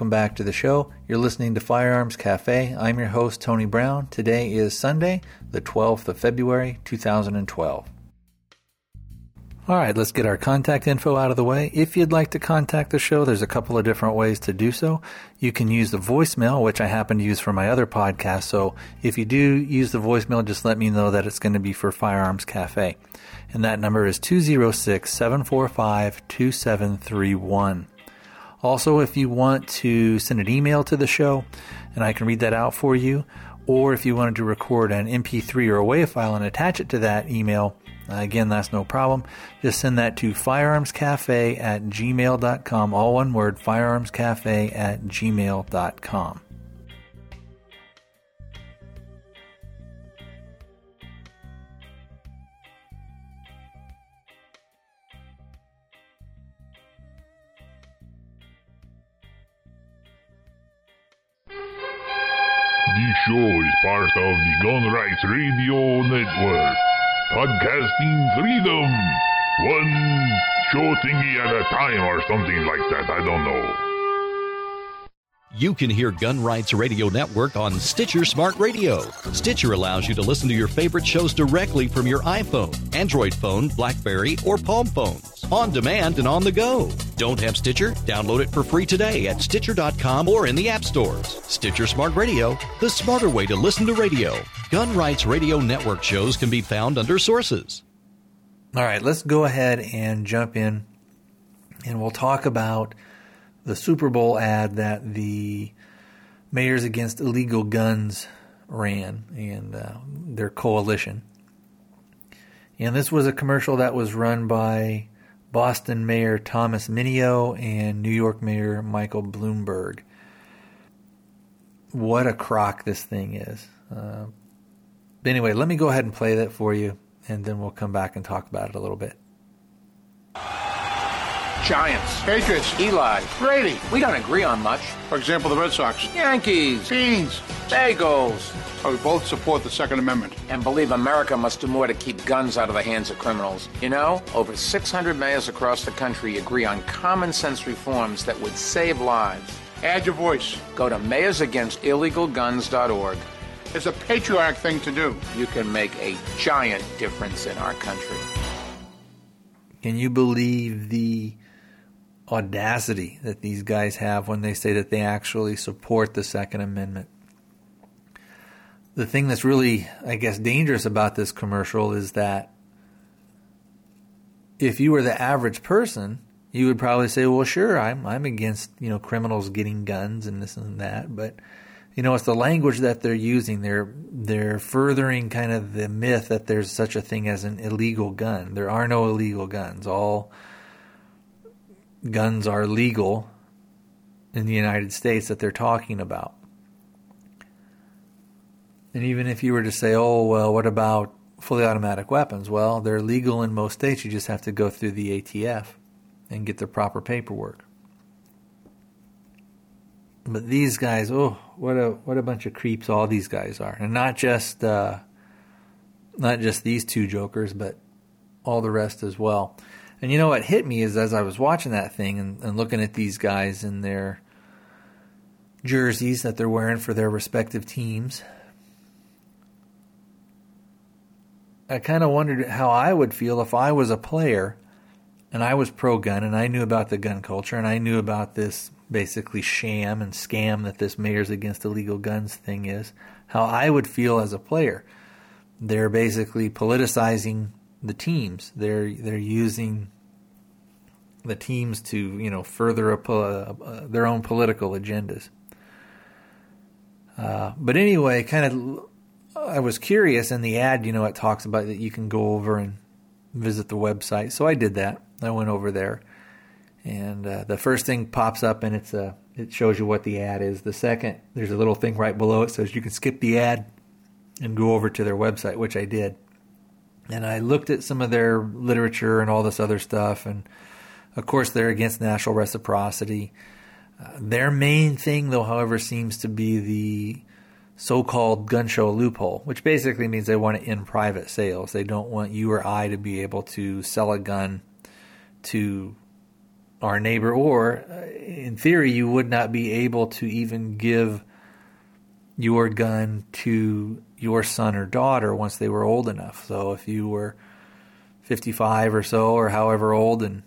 welcome back to the show. You're listening to Firearms Cafe. I'm your host, Tony Brown. Today is Sunday, the 12th of February, 2012. All right, let's get our contact info out of the way. If you'd like to contact the show, there's a couple of different ways to do so. You can use the voicemail, which I happen to use for my other podcast. So if you do use the voicemail, just let me know that it's going to be for Firearms Cafe. And that number is 206 745 2731. Also, if you want to send an email to the show, and I can read that out for you, or if you wanted to record an MP3 or a WAV file and attach it to that email, uh, again, that's no problem. Just send that to firearmscafe at gmail.com. All one word, firearmscafe at gmail.com. This show is part of the Gun Rights Radio Network. Podcasting freedom. One show thingy at a time or something like that. I don't know. You can hear Gun Rights Radio Network on Stitcher Smart Radio. Stitcher allows you to listen to your favorite shows directly from your iPhone, Android phone, Blackberry, or Palm phones, on demand and on the go. Don't have Stitcher? Download it for free today at Stitcher.com or in the App Stores. Stitcher Smart Radio, the smarter way to listen to radio. Gun Rights Radio Network shows can be found under sources. All right, let's go ahead and jump in and we'll talk about the Super Bowl ad that the Mayors Against Illegal Guns ran and uh, their coalition. And this was a commercial that was run by Boston Mayor Thomas Menino and New York Mayor Michael Bloomberg. What a crock this thing is. Uh, anyway, let me go ahead and play that for you, and then we'll come back and talk about it a little bit. Giants. Patriots. Eli. Brady. We don't agree on much. For example, the Red Sox. Yankees. Beans. Bagels. We both support the Second Amendment. And believe America must do more to keep guns out of the hands of criminals. You know, over 600 mayors across the country agree on common sense reforms that would save lives. Add your voice. Go to mayorsagainstillegalguns.org. It's a patriotic thing to do. You can make a giant difference in our country. Can you believe the audacity that these guys have when they say that they actually support the Second Amendment? The thing that's really, I guess, dangerous about this commercial is that if you were the average person, you would probably say, "Well, sure, I'm I'm against you know criminals getting guns and this and that," but you know it's the language that they're using. They're they're furthering kind of the myth that there's such a thing as an illegal gun. There are no illegal guns. All guns are legal in the United States that they're talking about. And even if you were to say, "Oh, well, what about fully automatic weapons?" Well, they're legal in most states. You just have to go through the ATF and get the proper paperwork. But these guys, oh, what a what a bunch of creeps all these guys are, and not just uh, not just these two jokers, but all the rest as well. And you know what hit me is as I was watching that thing and, and looking at these guys in their jerseys that they're wearing for their respective teams. I kind of wondered how I would feel if I was a player and I was pro gun and I knew about the gun culture and I knew about this basically sham and scam that this Mayors Against Illegal Guns thing is, how I would feel as a player. They're basically politicizing the teams. They're they're using the teams to you know further a, uh, their own political agendas. Uh, but anyway, kind of, I was curious in the ad. You know, it talks about that you can go over and visit the website, so I did that. I went over there, and uh, the first thing pops up, and it's a it shows you what the ad is. The second, there's a little thing right below it says you can skip the ad and go over to their website, which I did. And I looked at some of their literature and all this other stuff, and of course they're against national reciprocity. Uh, their main thing, though, however, seems to be the so-called gun show loophole, which basically means they want to end private sales. They don't want you or I to be able to sell a gun to our neighbor, or uh, in theory, you would not be able to even give your gun to your son or daughter once they were old enough. So if you were 55 or so, or however old, and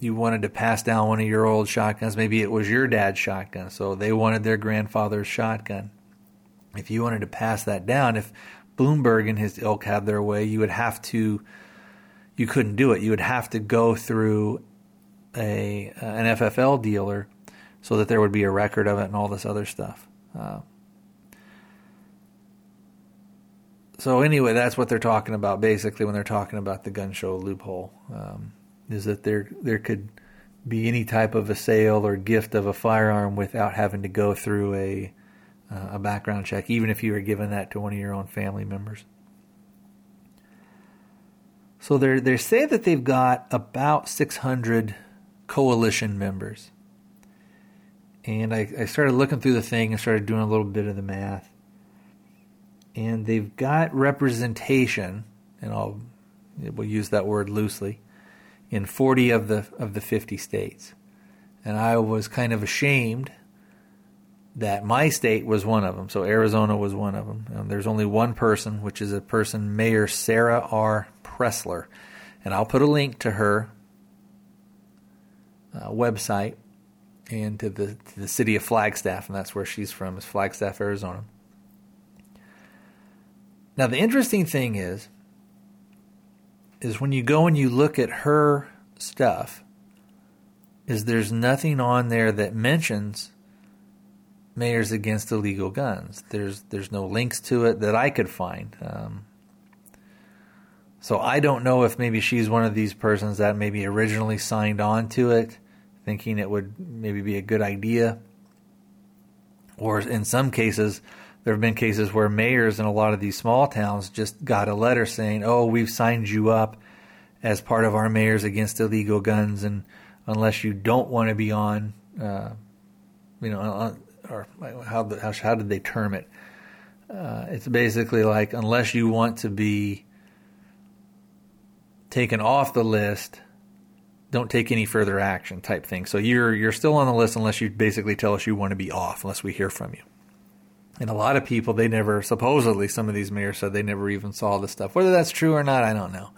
you wanted to pass down one of your old shotguns, maybe it was your dad's shotgun, so they wanted their grandfather's shotgun. If you wanted to pass that down, if Bloomberg and his ilk had their way, you would have to, you couldn't do it. You would have to go through a an FFL dealer so that there would be a record of it and all this other stuff. Uh, so anyway, that's what they're talking about basically when they're talking about the gun show loophole. Um, is that there there could be any type of a sale or gift of a firearm without having to go through a uh, a background check, even if you were given that to one of your own family members. So they they say that they've got about 600 coalition members, and I, I started looking through the thing and started doing a little bit of the math, and they've got representation, and I'll we'll use that word loosely in 40 of the of the 50 states. And I was kind of ashamed that my state was one of them. So Arizona was one of them. And there's only one person, which is a person, Mayor Sara R. Presler. And I'll put a link to her uh, website and to the to the city of Flagstaff, and that's where she's from, is Flagstaff, Arizona. Now the interesting thing is is when you go and you look at her stuff, is there's nothing on there that mentions mayors against illegal guns. There's there's no links to it that I could find. Um, so I don't know if maybe she's one of these persons that maybe originally signed on to it, thinking it would maybe be a good idea. Or in some cases, there have been cases where mayors in a lot of these small towns just got a letter saying, "Oh, we've signed you up as part of our mayors against illegal guns, and unless you don't want to be on, uh, you know, or how how how did they term it? Uh, it's basically like unless you want to be taken off the list." Don't take any further action, type thing. So you're you're still on the list unless you basically tell us you want to be off, unless we hear from you. And a lot of people, they never, supposedly, some of these mayors said they never even saw the stuff. Whether that's true or not, I don't know.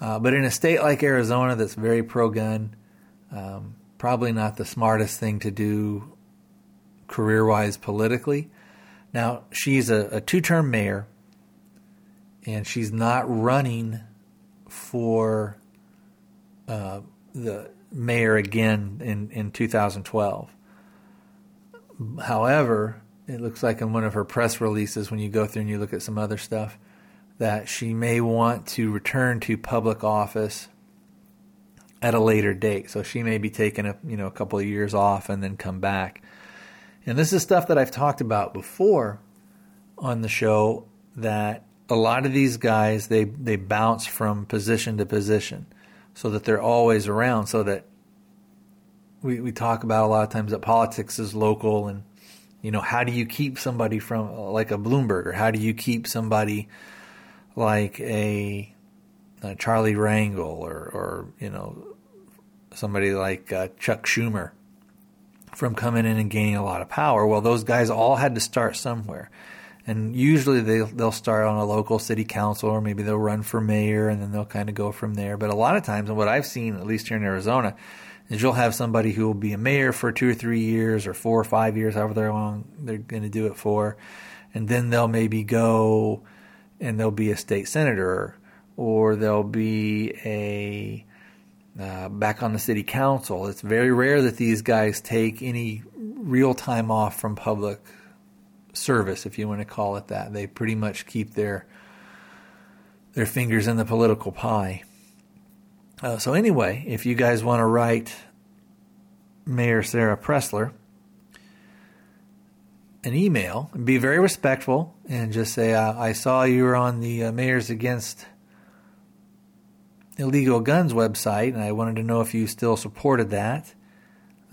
Uh, but in a state like Arizona that's very pro gun, um, probably not the smartest thing to do career wise politically. Now, she's a, a two term mayor, and she's not running for uh, the mayor again in, in 2012. However, it looks like in one of her press releases, when you go through and you look at some other stuff, that she may want to return to public office at a later date. So she may be taking a you know a couple of years off and then come back. And this is stuff that I've talked about before on the show that a lot of these guys they they bounce from position to position so that they're always around so that we, we talk about a lot of times that politics is local and you know, how do you keep somebody from like a Bloomberg, or how do you keep somebody like a, a Charlie Rangel, or or you know, somebody like uh, Chuck Schumer from coming in and gaining a lot of power? Well, those guys all had to start somewhere. And usually they they'll start on a local city council or maybe they'll run for mayor and then they'll kind of go from there. But a lot of times, and what I've seen at least here in Arizona, is you'll have somebody who will be a mayor for two or three years or four or five years, however long they're going to do it for, and then they'll maybe go and they'll be a state senator or they'll be a uh, back on the city council. It's very rare that these guys take any real time off from public service, if you want to call it that. They pretty much keep their their fingers in the political pie. Uh, so anyway, if you guys want to write Mayor Sara Presler an email, be very respectful, and just say, uh, "I saw you were on the uh, Mayors Against Illegal Guns website, and I wanted to know if you still supported that."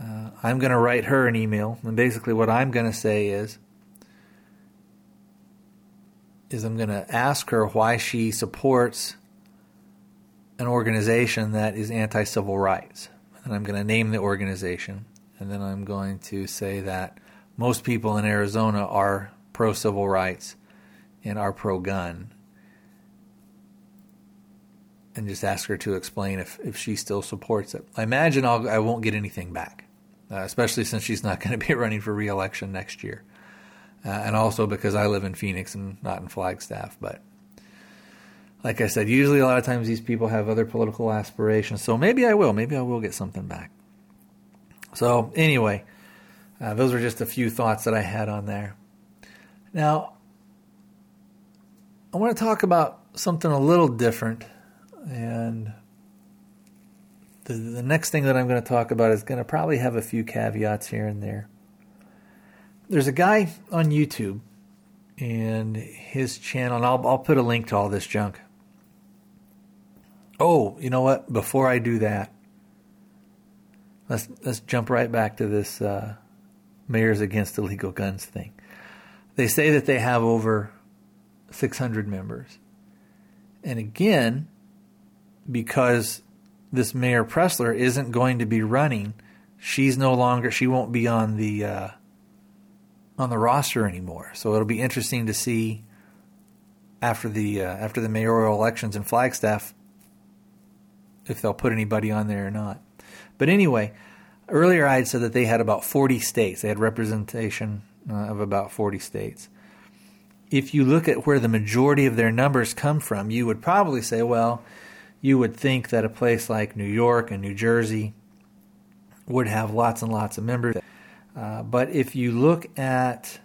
Uh, I'm going to write her an email, and basically what I'm going to say is, is I'm going to ask her why she supports an organization that is anti civil rights. And I'm going to name the organization. And then I'm going to say that most people in Arizona are pro civil rights and are pro gun. And just ask her to explain if, if she still supports it. I imagine I'll, I won't get anything back, uh, especially since she's not going to be running for reelection next year. Uh, and also because I live in Phoenix and not in Flagstaff. But like I said, usually a lot of times these people have other political aspirations. So maybe I will. Maybe I will get something back. So, anyway, uh, those are just a few thoughts that I had on there. Now, I want to talk about something a little different. And the, the next thing that I'm going to talk about is going to probably have a few caveats here and there. There's a guy on YouTube, and his channel, and I'll, I'll put a link to all this junk. Oh, you know what? Before I do that, let's let's jump right back to this uh, mayors against illegal guns thing. They say that they have over 600 members, and again, because this Mayor Presler isn't going to be running, she's no longer she won't be on the uh, on the roster anymore. So it'll be interesting to see after the uh, after the mayoral elections in Flagstaff if they'll put anybody on there or not. But anyway, earlier I had said that they had about 40 states. They had representation uh, of about 40 states. If you look at where the majority of their numbers come from, you would probably say, well, you would think that a place like New York and New Jersey would have lots and lots of members. Uh, but if you look at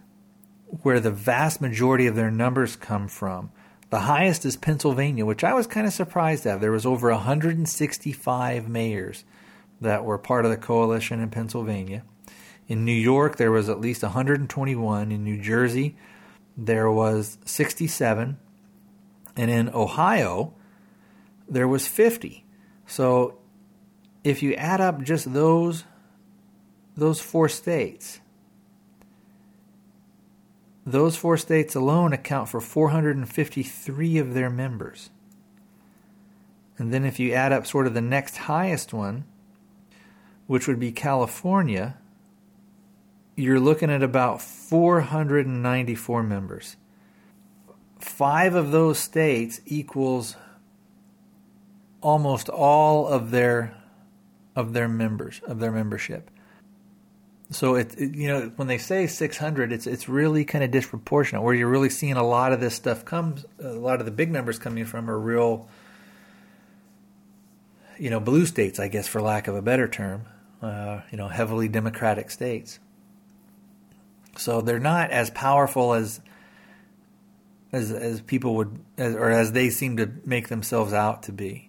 where the vast majority of their numbers come from, the highest is Pennsylvania, which I was kind of surprised at. There was over 165 mayors that were part of the coalition in Pennsylvania. In New York, there was at least 121. In New Jersey, there was 67. And in Ohio, there was 50. So if you add up just those those four states, those four states alone account for 453 of their members. And then if you add up sort of the next highest one, which would be California, you're looking at about 494 members. Five of those states equals almost all of their of their members of their membership. So it, it, you know when they say 600, it's it's really kind of disproportionate. Where you're really seeing a lot of this stuff comes, a lot of the big numbers coming from are real, you know, blue states, I guess, for lack of a better term, uh, you know, heavily democratic states. So they're not as powerful as as as people would, as, or as they seem to make themselves out to be.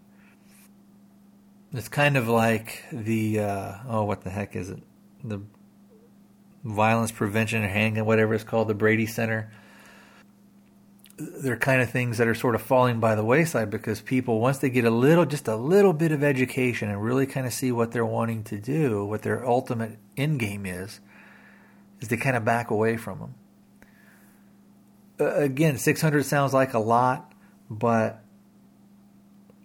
It's kind of like the uh, oh, what the heck is it? The violence prevention or handgun, whatever it's called, the Brady Center. They're kind of things that are sort of falling by the wayside because people, once they get a little, just a little bit of education and really kind of see what they're wanting to do, what their ultimate end game is, is they kind of back away from them. Again, 600 sounds like a lot, but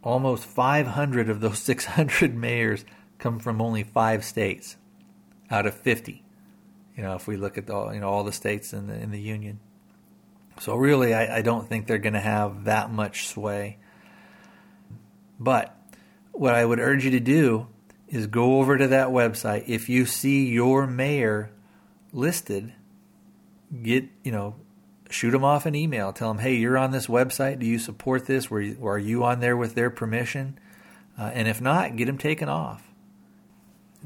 almost 500 of those 600 mayors come from only five states out of 50. You know, if we look at all you know all the states in the in the union. So really, I, I don't think they're going to have that much sway. But what I would urge you to do is go over to that website. If you see your mayor listed, get you know, shoot them off an email. Tell them, hey, you're on this website. Do you support this? Were you, are you on there with their permission? Uh, and if not, get them taken off.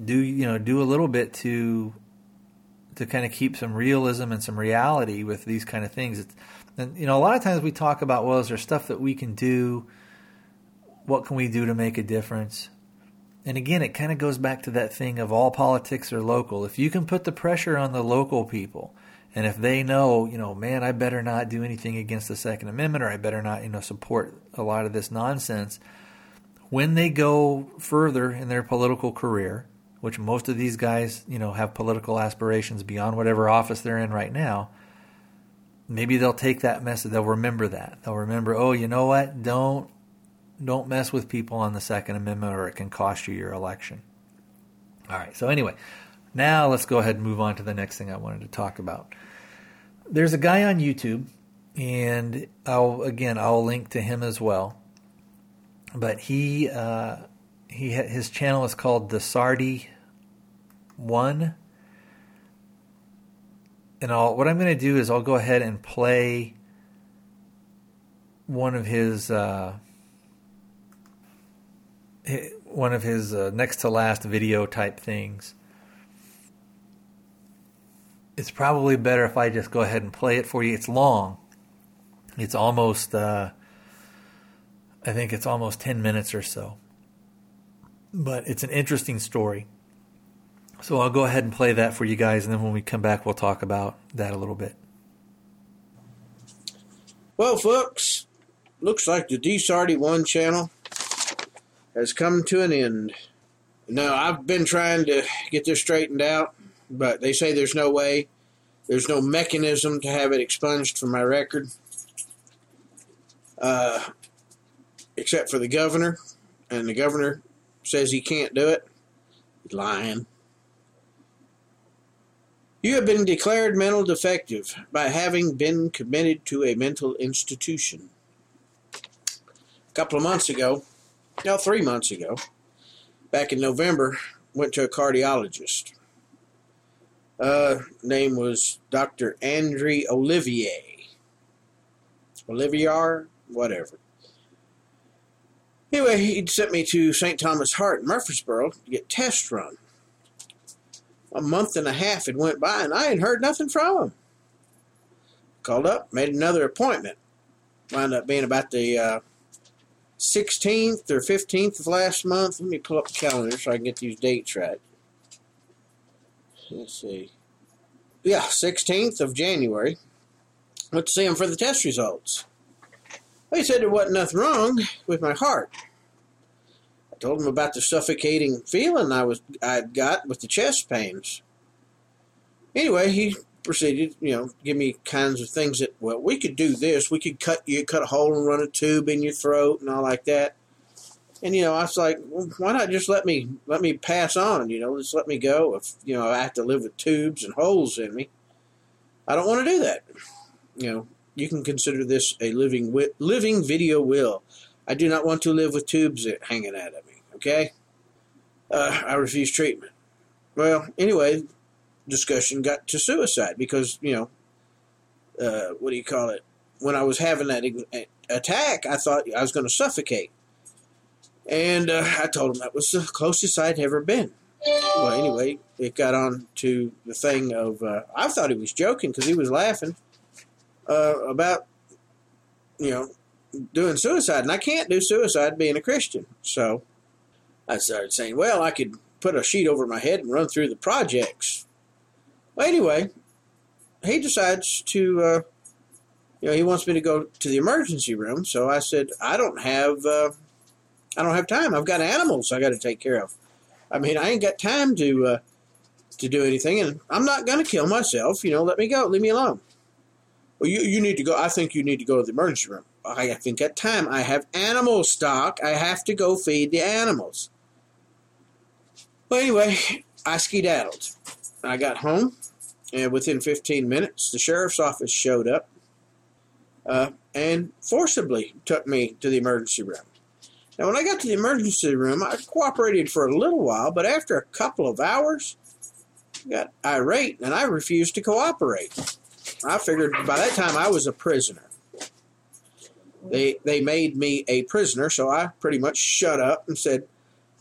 Do you know? Do a little bit to to kind of keep some realism and some reality with these kind of things. It's, and you know, a lot of times we talk about, well, is there stuff that we can do? What can we do to make a difference? And again, it kind of goes back to that thing of all politics are local. If you can put the pressure on the local people, and if they know, you know, man, I better not do anything against the Second Amendment, or I better not, you know, support a lot of this nonsense, when they go further in their political career, which most of these guys, you know, have political aspirations beyond whatever office they're in right now, maybe they'll take that message. They'll remember that. They'll remember, oh, you know what? Don't don't mess with people on the Second Amendment, or it can cost you your election. All right. So anyway, now let's go ahead and move on to the next thing I wanted to talk about. There's a guy on YouTube, and I'll again I'll link to him as well. But he uh, he his channel is called the Sardi One, and I'll what I'm going to do is I'll go ahead and play one of his uh, one of his uh, next to last video type things. It's probably better if I just go ahead and play it for you. It's long. It's almost uh, I think it's almost 10 minutes or so. But it's an interesting story. So I'll go ahead and play that for you guys, and then when we come back, we'll talk about that a little bit. Well, folks, looks like the DSardy1 channel has come to an end. Now, I've been trying to get this straightened out, but they say there's no way, there's no mechanism to have it expunged from my record. Uh, except for the governor, and the governor says he can't do it. He's lying. You have been declared mental defective by having been committed to a mental institution. A couple of months ago, no, three months ago, back in November, went to a cardiologist. Uh, name was Dr. Andre Olivier. Olivier, whatever. Anyway, he'd sent me to St. Thomas Heart in Murfreesboro to get tests run. A month and a half had went by, and I had heard nothing from him. Called up, made another appointment. Wound up being about the uh, 16th or 15th of last month. Let me pull up the calendar so I can get these dates right. Let's see. Yeah, 16th of January. Went to see him for the test results. He said there wasn't nothing wrong with my heart. I told him about the suffocating feeling I was I'd got with the chest pains. Anyway, he proceeded, you know, give me kinds of things that well, we could do this. We could cut you cut a hole and run a tube in your throat and all like that. And you know, I was like, well, why not just let me let me pass on? You know, just let me go. If you know I have to live with tubes and holes in me, I don't want to do that. You know, you can consider this a living living video will. I do not want to live with tubes hanging out of me. Okay, uh, I refuse treatment. Well, anyway, discussion got to suicide because you know, uh, what do you call it? When I was having that attack, I thought I was going to suffocate, and uh, I told him that was the closest I'd ever been. Well, anyway, it got on to the thing of uh, I thought he was joking because he was laughing uh, about you know doing suicide, and I can't do suicide being a Christian. So I started saying, well, I could put a sheet over my head and run through the projects. Well, anyway, he decides to, uh, you know, he wants me to go to the emergency room. So I said, I don't have, uh, I don't have time. I've got animals I got to take care of. I mean, I ain't got time to, uh, to do anything, and I'm not going to kill myself. You know, let me go. Leave me alone. Well, you, you need to go. I think you need to go to the emergency room. I think at time I have animal stock. I have to go feed the animals. Well, anyway, I skedaddled. I got home, and within 15 minutes, the sheriff's office showed up uh, and forcibly took me to the emergency room. Now, when I got to the emergency room, I cooperated for a little while, but after a couple of hours, I got irate and I refused to cooperate. I figured by that time I was a prisoner. They they made me a prisoner, so I pretty much shut up and said,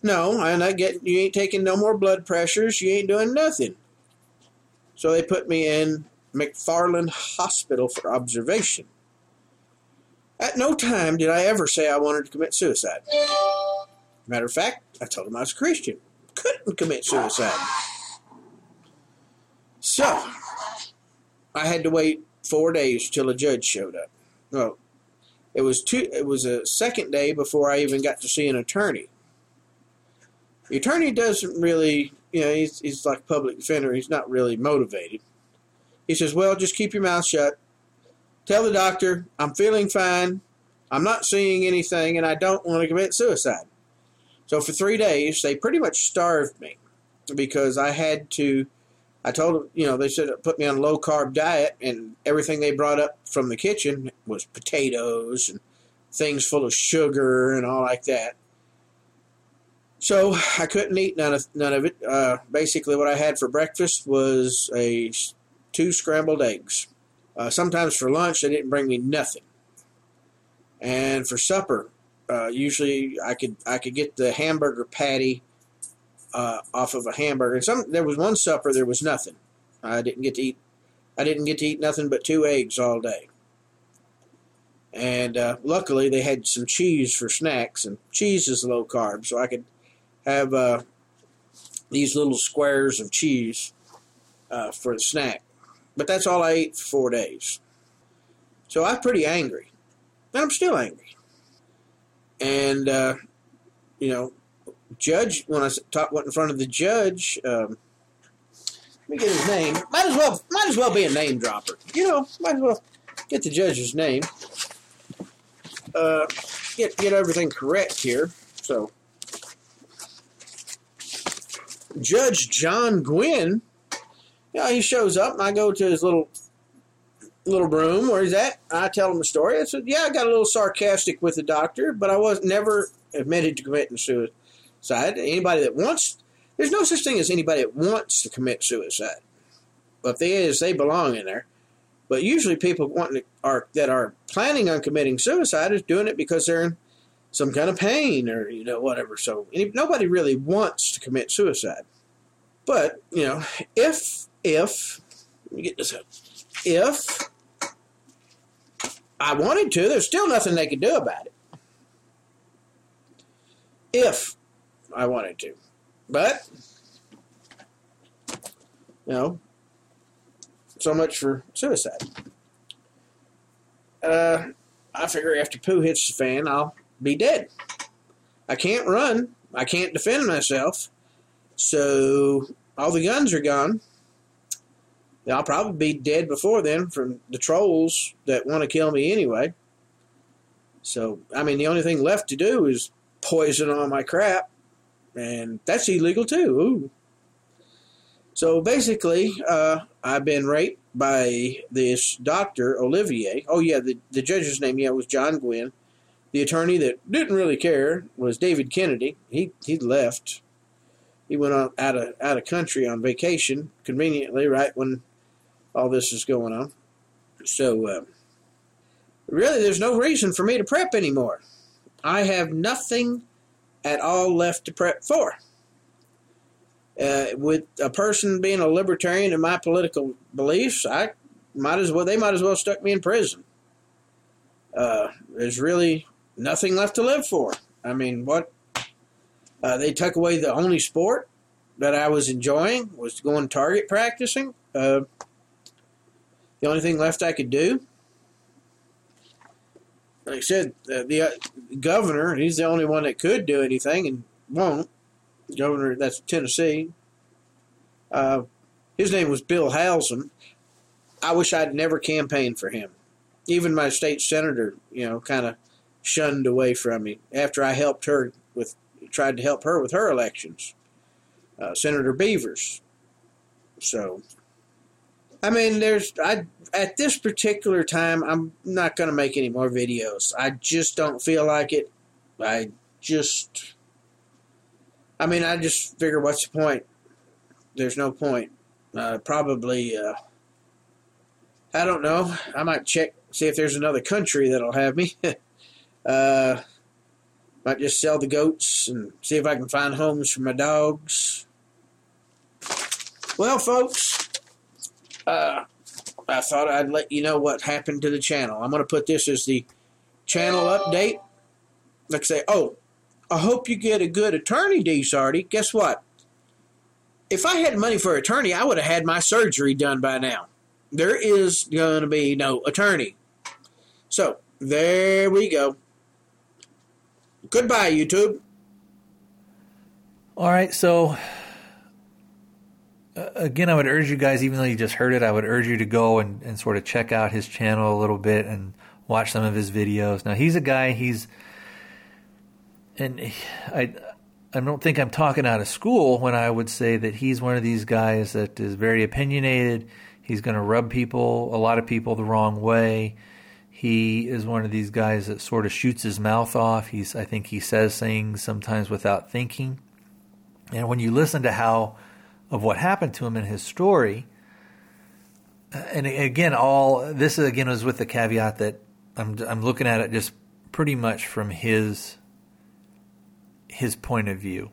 "No, and I get you ain't taking no more blood pressures. You ain't doing nothing." So they put me in McFarland Hospital for observation. At no time did I ever say I wanted to commit suicide. Matter of fact, I told them I was a Christian. Couldn't commit suicide. So, I had to wait four days till a judge showed up. Well, it was two. It was a second day before I even got to see an attorney. The attorney doesn't really, you know, he's he's like public defender. He's not really motivated. He says, "Well, just keep your mouth shut. Tell the doctor I'm feeling fine. I'm not seeing anything, and I don't want to commit suicide. So for three days, they pretty much starved me because I had to. I told them, you know, they said put me on a low carb diet, and everything they brought up from the kitchen was potatoes and things full of sugar and all like that. So I couldn't eat none of none of it. Uh, basically, what I had for breakfast was a two scrambled eggs. Uh, sometimes for lunch, they didn't bring me nothing, and for supper, uh, usually I could I could get the hamburger patty uh, off of a hamburger. And some there was one supper there was nothing. I didn't get to eat. I didn't get to eat nothing but two eggs all day. And uh, luckily, they had some cheese for snacks, and cheese is low carb, so I could have uh, these little squares of cheese uh, for the snack. But that's all I ate for four days. So I'm pretty angry. And I'm still angry. And, uh, you know, judge, when I talk, went in front of the judge, um, let me get his name. Might as well, might as well be a name dropper. You know, might as well get the judge's name. Uh, get get everything correct here. So, Judge John Gwin, yeah, he shows up, and I go to his little little room where he's at. I tell him the story. I said, "Yeah, I got a little sarcastic with the doctor, but I was never admitted to committing suicide. Anybody that wants, there's no such thing as anybody that wants to commit suicide. But if is they belong in there. But usually, people want to, are that are planning on committing suicide is doing it because they're in some kind of pain or you know whatever. So nobody really wants to commit suicide. But you know, if if let me get this up, if I wanted to, there's still nothing they could do about it. If I wanted to, but you know, so much for suicide. Uh, I figure after poo hits the fan, I'll be dead. I can't run. I can't defend myself. So all the guns are gone. I'll probably be dead before then from the trolls that want to kill me anyway. So, I mean, the only thing left to do is poison all my crap, and that's illegal too. Ooh. So basically, uh, I've been raped by this doctor, Olivier. Oh, yeah, the, the judge's name, yeah, was John Gwin. The attorney that didn't really care was David Kennedy. He he left. He went on out of out of country on vacation, conveniently, right when all this is going on. So, uh, really, there's no reason for me to prep anymore. I have nothing at all left to prep for. Uh, with a person being a libertarian in my political beliefs, I might as well they might as well stuck me in prison. Uh, there's really nothing left to live for. I mean, what uh, they took away the only sport that I was enjoying was going target practicing. Uh, the only thing left I could do, like I said, the uh, governor, he's the only one that could do anything and won't. Governor, that's Tennessee. Uh, his name was Bill Halsam. I wish I'd never campaigned for him. Even my state senator, you know, kind of shunned away from me after I helped her with, tried to help her with her elections. Uh, Senator Beavers. So I mean, there's I at this particular time, I'm not going to make any more videos. I just don't feel like it. I just, I mean, I just figure, what's the point? There's no point. Uh, probably, uh, I don't know. I might check, see if there's another country that'll have me. uh, might just sell the goats and see if I can find homes for my dogs. Well, folks, uh, I thought I'd let you know what happened to the channel. I'm going to put this as the channel update. Like I say, oh, I hope you get a good attorney, D. Sardi. Guess what? If I had money for attorney, I would have had my surgery done by now. There is going to be no attorney. So, there we go. Goodbye, YouTube. All right, so uh, again, I would urge you guys, even though you just heard it, I would urge you to go and, and sort of check out his channel a little bit and watch some of his videos. Now he's a guy. He's and I I don't think I'm talking out of school when I would say that he's one of these guys that is very opinionated. He's going to rub people, a lot of people, the wrong way. He is one of these guys that sort of shoots his mouth off. He's, I think, he says things sometimes without thinking. And when you listen to how of what happened to him in his story, and again, all this again was with the caveat that I'm I'm looking at it just pretty much from his his point of view.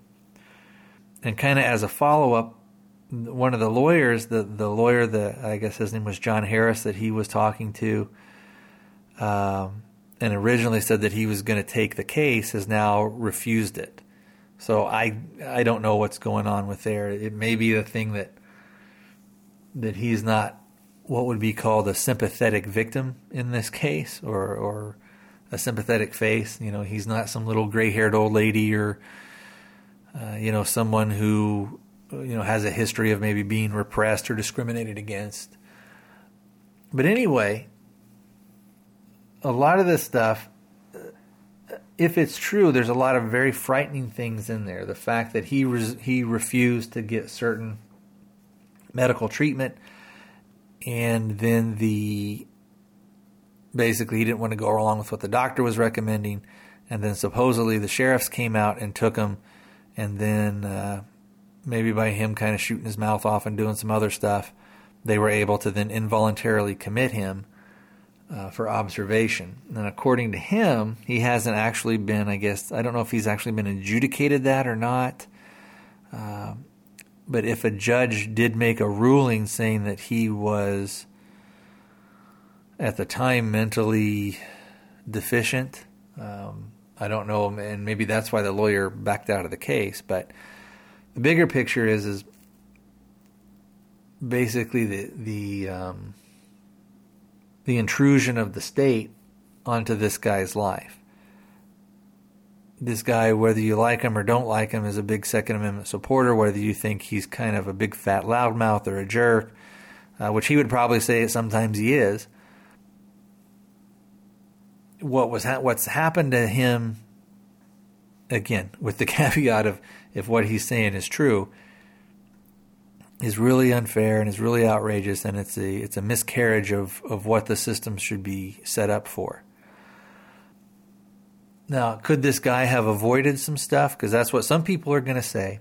And kind of as a follow up, one of the lawyers, the, the lawyer that I guess his name was John Harris, that he was talking to, um, and originally said that he was going to take the case, has now refused it. So I I don't know what's going on with there. It may be the thing that that he's not what would be called a sympathetic victim in this case, or or a sympathetic face. You know, he's not some little gray-haired old lady or uh, you know someone who you know has a history of maybe being repressed or discriminated against. But anyway, a lot of this stuff if it's true, there's a lot of very frightening things in there. The fact that he res- he refused to get certain medical treatment, and then the basically he didn't want to go along with what the doctor was recommending, and then supposedly the sheriffs came out and took him, and then uh, maybe by him kind of shooting his mouth off and doing some other stuff, they were able to then involuntarily commit him uh, for observation. And according to him, he hasn't actually been, I guess, I don't know if he's actually been adjudicated that or not. Uh, but if a judge did make a ruling saying that he was at the time mentally deficient. Um, I don't know, and maybe that's why the lawyer backed out of the case. But the bigger picture is is basically the the um, the intrusion of the state onto this guy's life. This guy, whether you like him or don't like him, is a big Second Amendment supporter. Whether you think he's kind of a big fat loudmouth or a jerk, uh, which he would probably say sometimes he is what was ha- what's happened to him again with the caveat of if what he's saying is true is really unfair and is really outrageous and it's a it's a miscarriage of, of what the system should be set up for. Now, could this guy have avoided some stuff? Because that's what some people are going to say.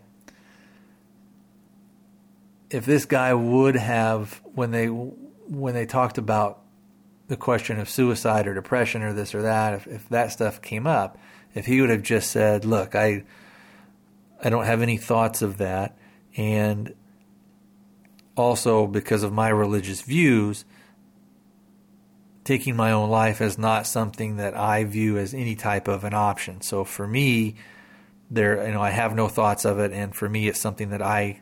If this guy would have, when they when they talked about the question of suicide or depression or this or that, if, if that stuff came up, if he would have just said, "Look, I I don't have any thoughts of that," and also because of my religious views, taking my own life is not something that I view as any type of an option. So for me, there you know I have no thoughts of it, and for me, it's something that I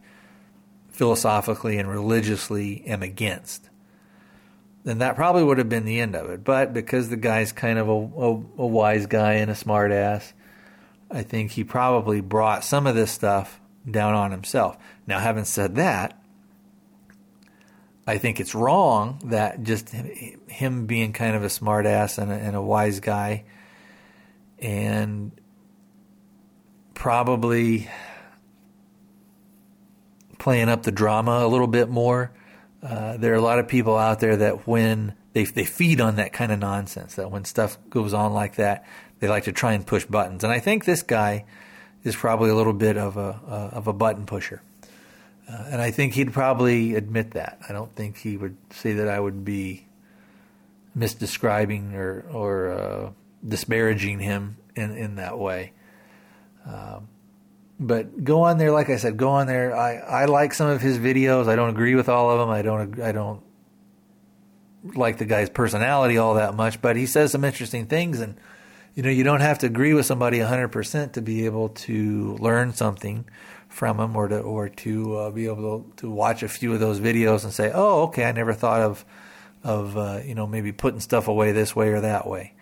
philosophically and religiously am against then that probably would have been the end of it. But because the guy's kind of a, a, a wise guy and a smartass, I think he probably brought some of this stuff down on himself. Now, having said that, I think it's wrong that just him being kind of a smartass and a, and a wise guy and probably playing up the drama a little bit more uh, there are a lot of people out there that when they they feed on that kind of nonsense, that when stuff goes on like that, they like to try and push buttons. And I think this guy is probably a little bit of a uh, of a button pusher, uh, and I think he'd probably admit that. I don't think he would say that I would be misdescribing or or uh, disparaging him in in that way. Um, but go on there. Like I said, go on there. I, I like some of his videos. I don't agree with all of them. I don't I don't like the guy's personality all that much, but he says some interesting things. And you know, you don't have to agree with somebody 100% to be able to learn something from him, or to or to uh, be able to, to watch a few of those videos and say, oh, okay, I never thought of of uh, you know maybe putting stuff away this way or that way.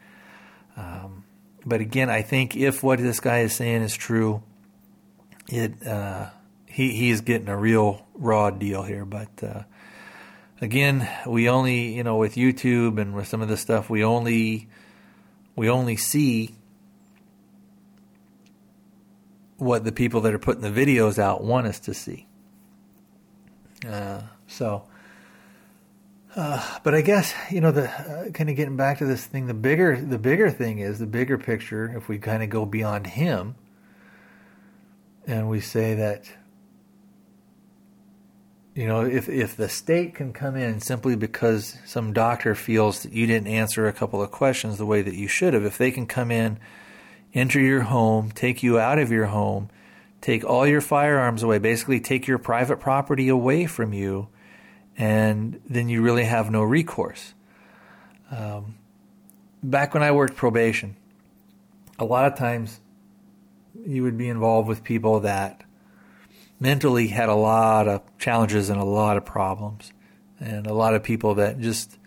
Um, but again, I think if what this guy is saying is true it uh, he he's getting a real raw deal here. But uh, again, we only, you know, with YouTube and with some of this stuff, we only we only see what the people that are putting the videos out want us to see. Uh, so, uh, but I guess you know the uh, kind of getting back to this thing. The bigger the bigger thing is the bigger picture. If we kind of go beyond him, and we say that you know if if the state can come in simply because some doctor feels that you didn't answer a couple of questions the way that you should have, if they can come in, enter your home, take you out of your home, take all your firearms away, basically take your private property away from you and then you really have no recourse. Um, back when I worked probation, a lot of times you would be involved with people that mentally had a lot of challenges and a lot of problems, and a lot of people that just,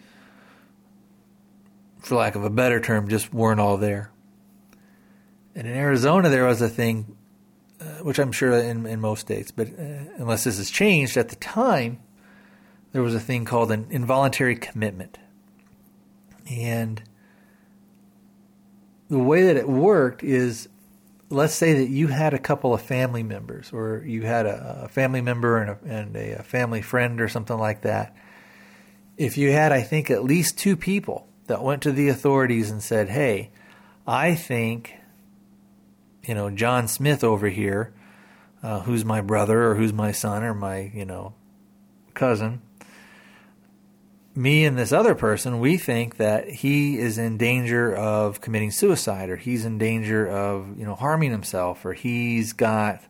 for lack of a better term, just weren't all there. And in Arizona, there was a thing, uh, which I'm sure in, in most states, but uh, unless this has changed at the time, there was a thing called an involuntary commitment. And the way that it worked is let's say that you had a couple of family members, or you had a, a family member and, a, and a, a, family friend, or something like that. If you had, I think, at least two people that went to the authorities and said, Hey, I think, you know, John Smith over here, uh, who's my brother, or who's my son, or my, you know, cousin, me and this other person, we think that he is in danger of committing suicide, or he's in danger of you know harming himself, or he's got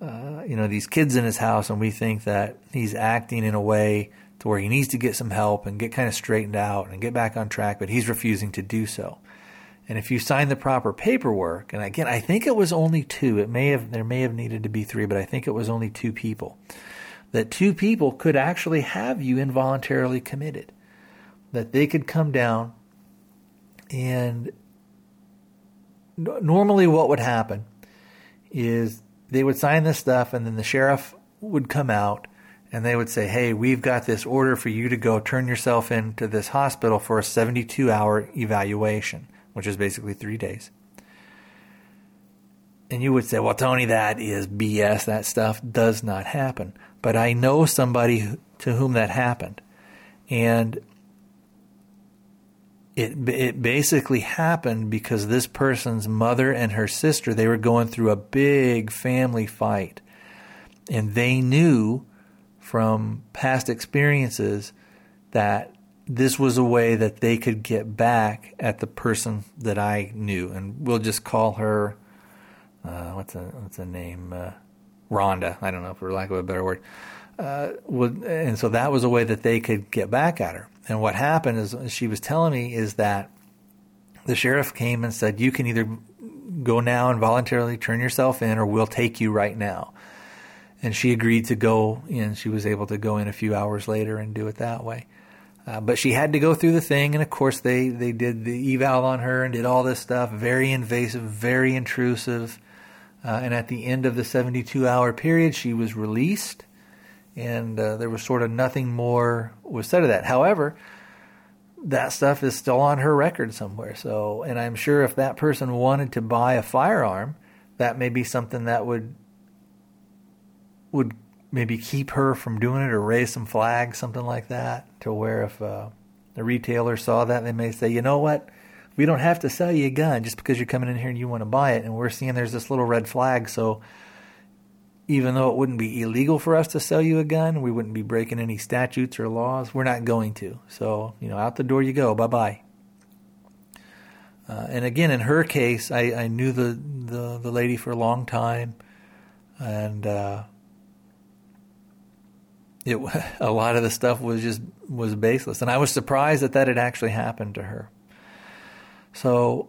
uh, you know these kids in his house, and we think that he's acting in a way to where he needs to get some help and get kind of straightened out and get back on track, but he's refusing to do so. And if you sign the proper paperwork, and again, I think it was only two. It may have there may have needed to be three, but I think it was only two people that two people could actually have you involuntarily committed. That they could come down and normally what would happen is they would sign this stuff and then the sheriff would come out and they would say, Hey, we've got this order for you to go turn yourself into this hospital for a 72 hour evaluation, which is basically three days. And you would say, Well, Tony, that is BS. That stuff does not happen but I know somebody to whom that happened. And it it basically happened because this person's mother and her sister they were going through a big family fight and they knew from past experiences that this was a way that they could get back at the person that I knew and we'll just call her uh, what's a what's a name uh, Rhonda, I don't know, for lack of a better word. Uh, would, and so that was a way that they could get back at her. And what happened is, she was telling me, is that the sheriff came and said, You can either go now and voluntarily turn yourself in, or we'll take you right now. And she agreed to go in. She was able to go in a few hours later and do it that way. Uh, but she had to go through the thing, and of course they, they did the eval on her and did all this stuff, very invasive, very intrusive. Uh, and at the end of the 72 hour period, she was released, and uh, there was sort of nothing more was said of that. However, that stuff is still on her record somewhere. So, and I'm sure if that person wanted to buy a firearm, that may be something that would would maybe keep her from doing it or raise some flags, something like that, to where if uh, the retailer saw that, they may say, you know what, we don't have to sell you a gun just because you're coming in here and you want to buy it. And we're seeing there's this little red flag. So even though it wouldn't be illegal for us to sell you a gun, we wouldn't be breaking any statutes or laws. We're not going to. So, you know, out the door you go. Bye bye. Uh, and again, in her case, I, I knew the, the, the, lady for a long time. And uh, it, a lot of the stuff was just was baseless. And I was surprised that that had actually happened to her. So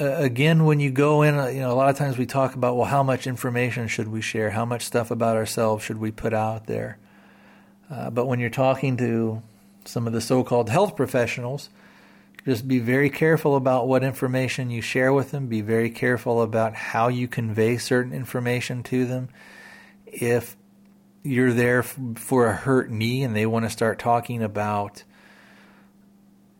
uh, again, when you go in, uh, you know, a lot of times we talk about, well, how much information should we share? How much stuff about ourselves should we put out there? Uh, but when you're talking to some of the so-called health professionals, just be very careful about what information you share with them. Be very careful about how you convey certain information to them. If you're there for a hurt knee and they want to start talking about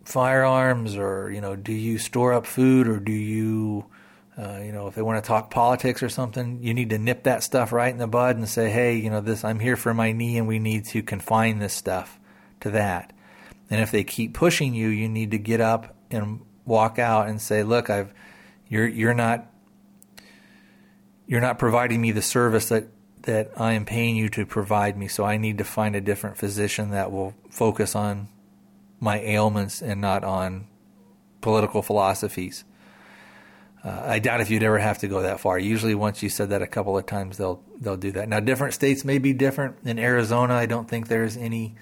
firearms or you know do you store up food or do you uh, you know if they want to talk politics or something you need to nip that stuff right in the bud and say hey you know this i'm here for my knee and we need to confine this stuff to that. And if they keep pushing you you need to get up and walk out and say look i've you're you're not you're not providing me the service that that I am paying you to provide me. So I need to find a different physician that will focus on my ailments and not on political philosophies. Uh, I doubt if you'd ever have to go that far. Usually, once you said that a couple of times, they'll they'll do that. Now, different states may be different. In Arizona, I don't think there's any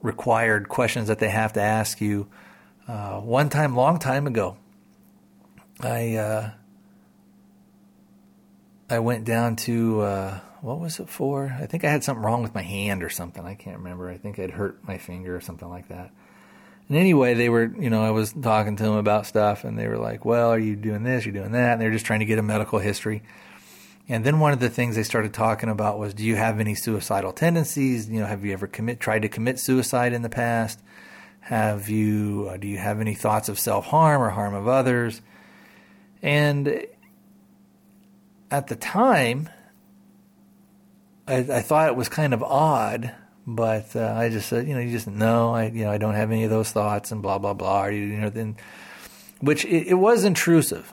required questions that they have to ask you. Uh, one time, long time ago, I uh, I went down to uh, what was it for? I think I had something wrong with my hand or something. I can't remember. I think I'd hurt my finger or something like that. And anyway, they were, you know, I was talking to them about stuff, and they were like, "Well, are you doing this? You're doing that?" And they're just trying to get a medical history. And then one of the things they started talking about was, "Do you have any suicidal tendencies? You know, have you ever commit tried to commit suicide in the past? Have you? Uh, do you have any thoughts of self harm or harm of others?" And at the time, I, I, thought it was kind of odd, but uh, I just said, you know, you just know, I, you know, I don't have any of those thoughts and blah blah blah. You know, then, which it, it was intrusive,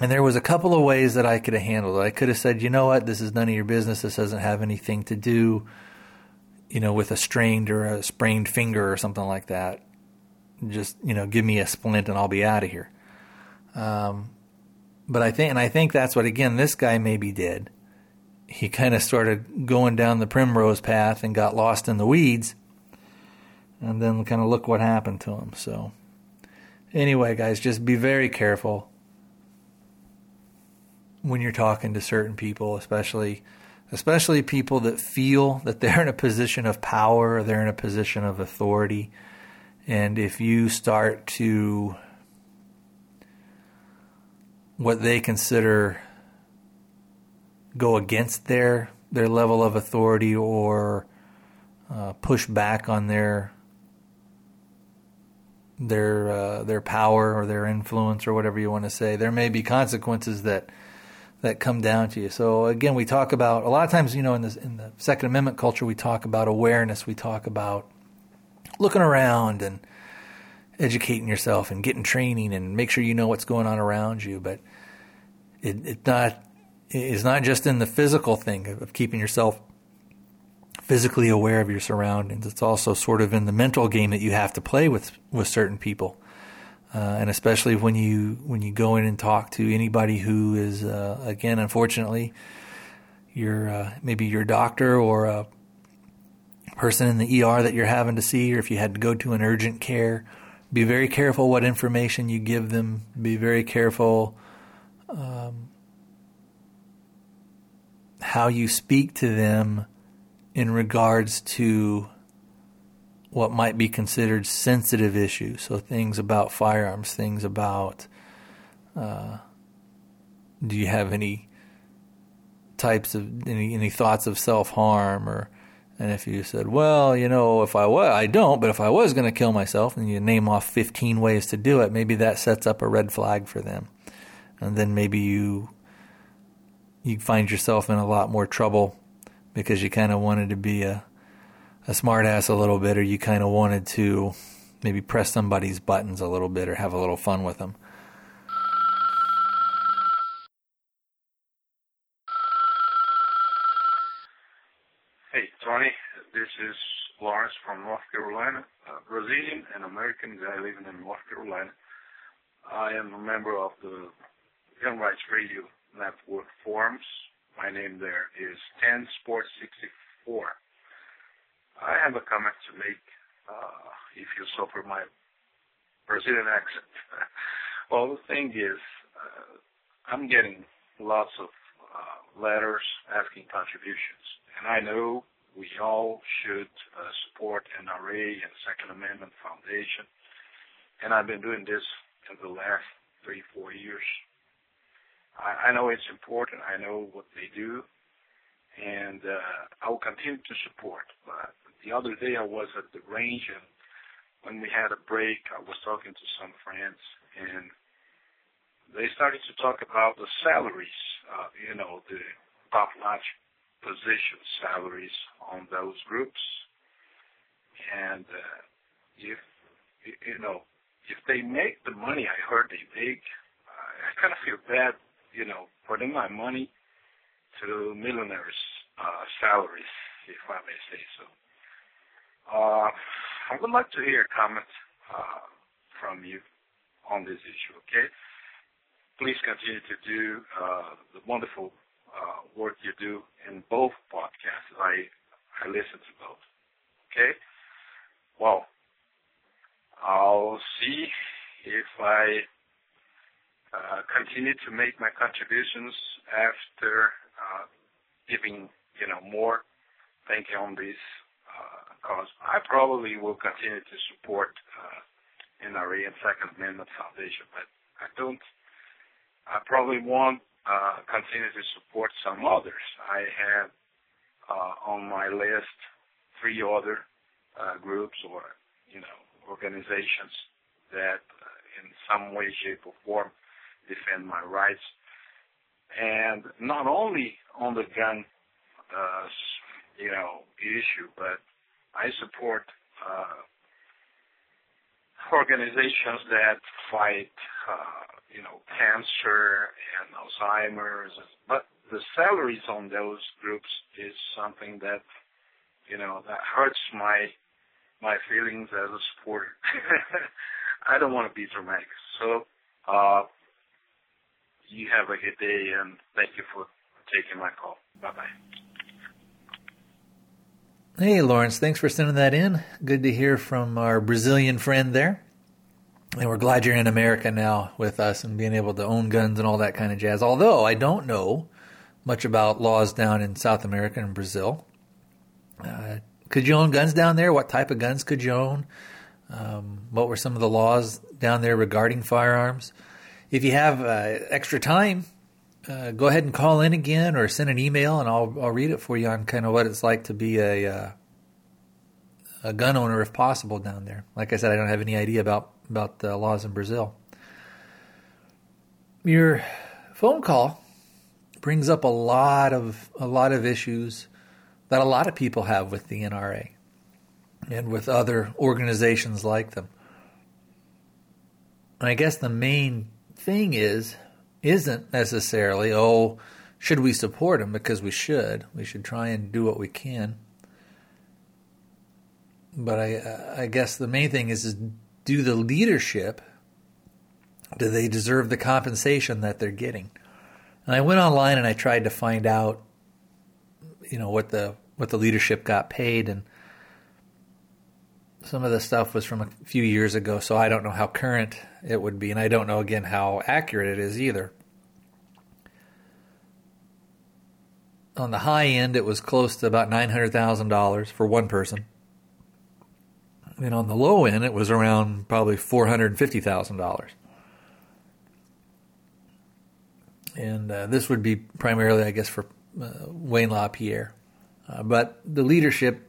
and there was a couple of ways that I could have handled it. I could have said, you know what, this is none of your business. This doesn't have anything to do, you know, with a strained or a sprained finger or something like that. Just you know, give me a splint and I'll be out of here. Um, but I think, and I think that's what again this guy maybe did. He kind of started going down the primrose path and got lost in the weeds, and then kind of look what happened to him. So, anyway, guys, just be very careful when you're talking to certain people, especially especially people that feel that they're in a position of power or they're in a position of authority. And if you start to what they consider go against their their level of authority or uh, push back on their their uh, their power or their influence or whatever you want to say. There may be consequences that that come down to you. So again, we talk about a lot of times, you know, in the in the Second Amendment culture, we talk about awareness. We talk about looking around and educating yourself and getting training and make sure you know what's going on around you. But it, it not it's not just in the physical thing of keeping yourself physically aware of your surroundings. It's also sort of in the mental game that you have to play with with certain people, uh, and especially when you when you go in and talk to anybody who is uh, again, unfortunately, your uh, maybe your doctor or a person in the ER that you're having to see, or if you had to go to an urgent care. Be very careful what information you give them. Be very careful um, how you speak to them in regards to what might be considered sensitive issues. So things about firearms, things about uh, do you have any types of any any thoughts of self harm or and if you said, well, you know, if I was, I don't, but if I was going to kill myself, and you name off 15 ways to do it, maybe that sets up a red flag for them and then maybe you you find yourself in a lot more trouble because you kind of wanted to be a a smartass a little bit, or you kind of wanted to maybe press somebody's buttons a little bit or have a little fun with them. Hey, Tony, this is Lawrence from North Carolina, Brazilian and American guy living in North Carolina. I am a member of the Gun Rights Radio Network forums. My name there is 10 Sports 64. I have a comment to make uh, if you suffer my Brazilian accent. well, the thing is, uh, I'm getting lots of uh, letters asking contributions, and I know we all should uh, support NRA and Second Amendment Foundation, and I've been doing this in the last three, four years. I, I know it's important. I know what they do, and uh, I will continue to support. But the other day I was at the range, and when we had a break, I was talking to some friends, and they started to talk about the salaries, uh, you know, the top-notch position salaries on those groups, and uh, if you know if they make the money I heard they make, I kind of feel bad, you know, putting my money to millionaires' uh, salaries, if I may say so. Uh, I would like to hear a comment uh, from you on this issue, okay? Please continue to do uh, the wonderful uh, work you do in both podcasts. I I listen to both. Okay. Well, I'll see if I continue to make my contributions after uh, giving you know more thinking on this uh, cause. I probably will continue to support uh, NRA and Second Amendment Foundation, but I don't. I probably won't continue to support some others. I have on my list three other groups or you know organizations that in some way, shape, or form defend my rights. And not only on the gun, uh, you know, issue, but I support uh, organizations that fight, uh, you know, cancer and Alzheimer's. But the salaries on those groups is something that, you know, that hurts my my feelings as a supporter. I don't want to be dramatic. So, uh, you have a good day and thank you for taking my call. Bye bye. Hey, Lawrence, thanks for sending that in. Good to hear from our Brazilian friend there. And we're glad you're in America now with us and being able to own guns and all that kind of jazz. Although I don't know much about laws down in South America and Brazil. Uh, could you own guns down there? What type of guns could you own? Um, what were some of the laws down there regarding firearms? If you have uh, extra time, uh, go ahead and call in again or send an email, and I'll I'll read it for you on kind of what it's like to be a uh, a gun owner if possible down there. Like I said, I don't have any idea about about the laws in Brazil. Your phone call brings up a lot of a lot of issues that a lot of people have with the NRA and with other organizations like them. And I guess the main thing is isn't necessarily oh should we support them because we should. We should try and do what we can. But I I guess the main thing is is do the leadership do they deserve the compensation that they're getting? And I went online and I tried to find out you know what the what the leadership got paid and some of the stuff was from a few years ago so I don't know how current it would be and I don't know again how accurate it is either. On the high end it was close to about $900,000 for one person. And on the low end it was around probably $450,000. And uh, this would be primarily I guess for uh, Wayne LaPierre. Uh, but the leadership,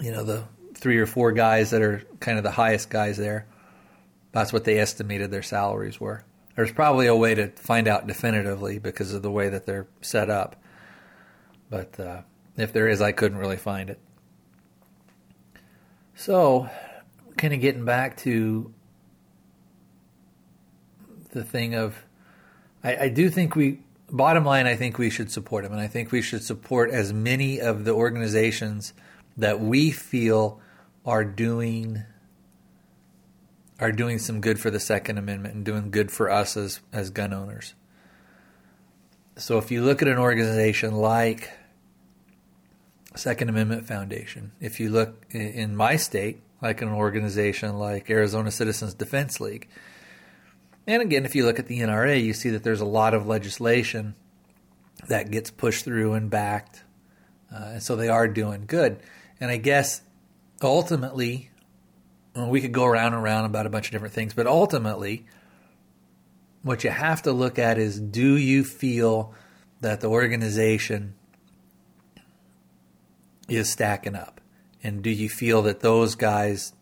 you know, the three or four guys that are kind of the highest guys there, that's what they estimated their salaries were. There's probably a way to find out definitively because of the way that they're set up. But uh, if there is, I couldn't really find it. So, kind of getting back to the thing of, I, I do think we bottom line, I think we should support them, and I think we should support as many of the organizations that we feel are doing are doing some good for the Second Amendment and doing good for us as as gun owners. So if you look at an organization like Second Amendment Foundation, if you look in my state, like an organization like Arizona Citizens Defense League, and again, if you look at the NRA, you see that there's a lot of legislation that gets pushed through and backed. Uh, and so they are doing good. And I guess ultimately, well, we could go around and around about a bunch of different things, but ultimately, what you have to look at is do you feel that the organization is stacking up? And do you feel that those guys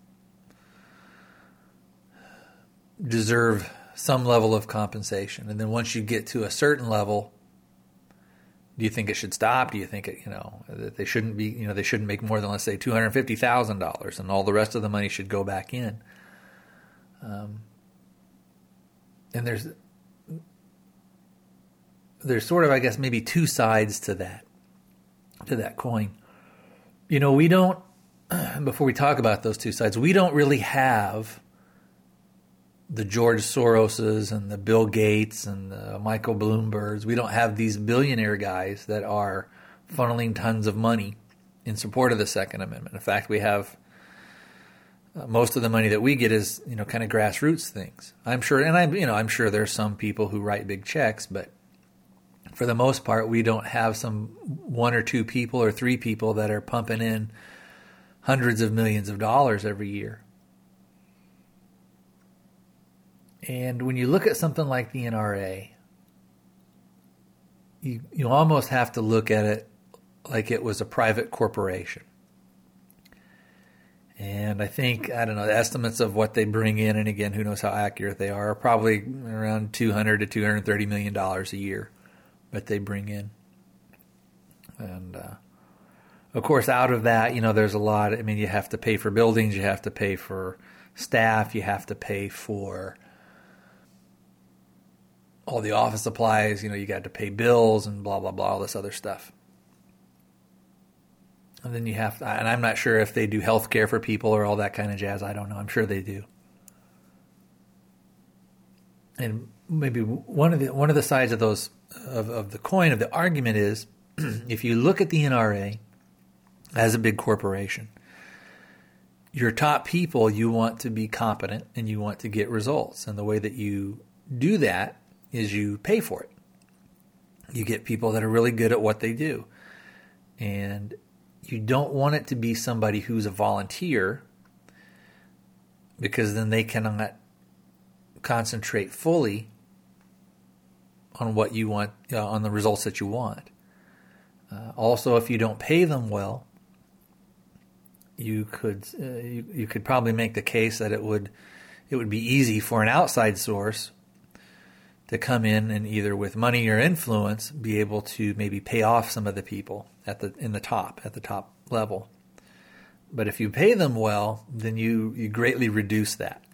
deserve some level of compensation? And then once you get to a certain level, do you think it should stop? Do you think it, you know, that they shouldn't be, you know, they shouldn't make more than let's say two hundred fifty thousand dollars, and all the rest of the money should go back in? Um, and there's there's sort of, I guess, maybe two sides to that to that coin. You know, we don't. Before we talk about those two sides, we don't really have the George Soroses and the Bill Gates and the Michael Bloombergs. We don't have these billionaire guys that are funneling tons of money in support of the Second Amendment. In fact, we have uh, most of the money that we get is you know kind of grassroots things. I'm sure, and I'm you know I'm sure there's some people who write big checks, but for the most part, we don't have some one or two people or three people that are pumping in hundreds of millions of dollars every year. And when you look at something like the NRA, you you almost have to look at it like it was a private corporation. And I think I don't know the estimates of what they bring in, and again, who knows how accurate they are, are probably around two hundred to two hundred thirty million dollars a year that they bring in. And uh, of course, out of that, you know, there's a lot. I mean, you have to pay for buildings, you have to pay for staff, you have to pay for all the office supplies, you know, you got to pay bills and blah, blah, blah, all this other stuff. And then you have, to, and I'm not sure if they do health care for people or all that kind of jazz. I don't know. I'm sure they do. And maybe one of the one of the sides of those of, of the coin of the argument is, if you look at the NRA as a big corporation, your top people you want to be competent and you want to get results, and the way that you do that is you pay for it. You get people that are really good at what they do. And you don't want it to be somebody who's a volunteer because then they cannot concentrate fully on what you want, uh, on the results that you want. Uh, also, if you don't pay them well, you could uh, you, you could probably make the case that it would it would be easy for an outside source to come in and either with money or influence be able to maybe pay off some of the people at the in the top at the top level. But if you pay them well, then you you greatly reduce that.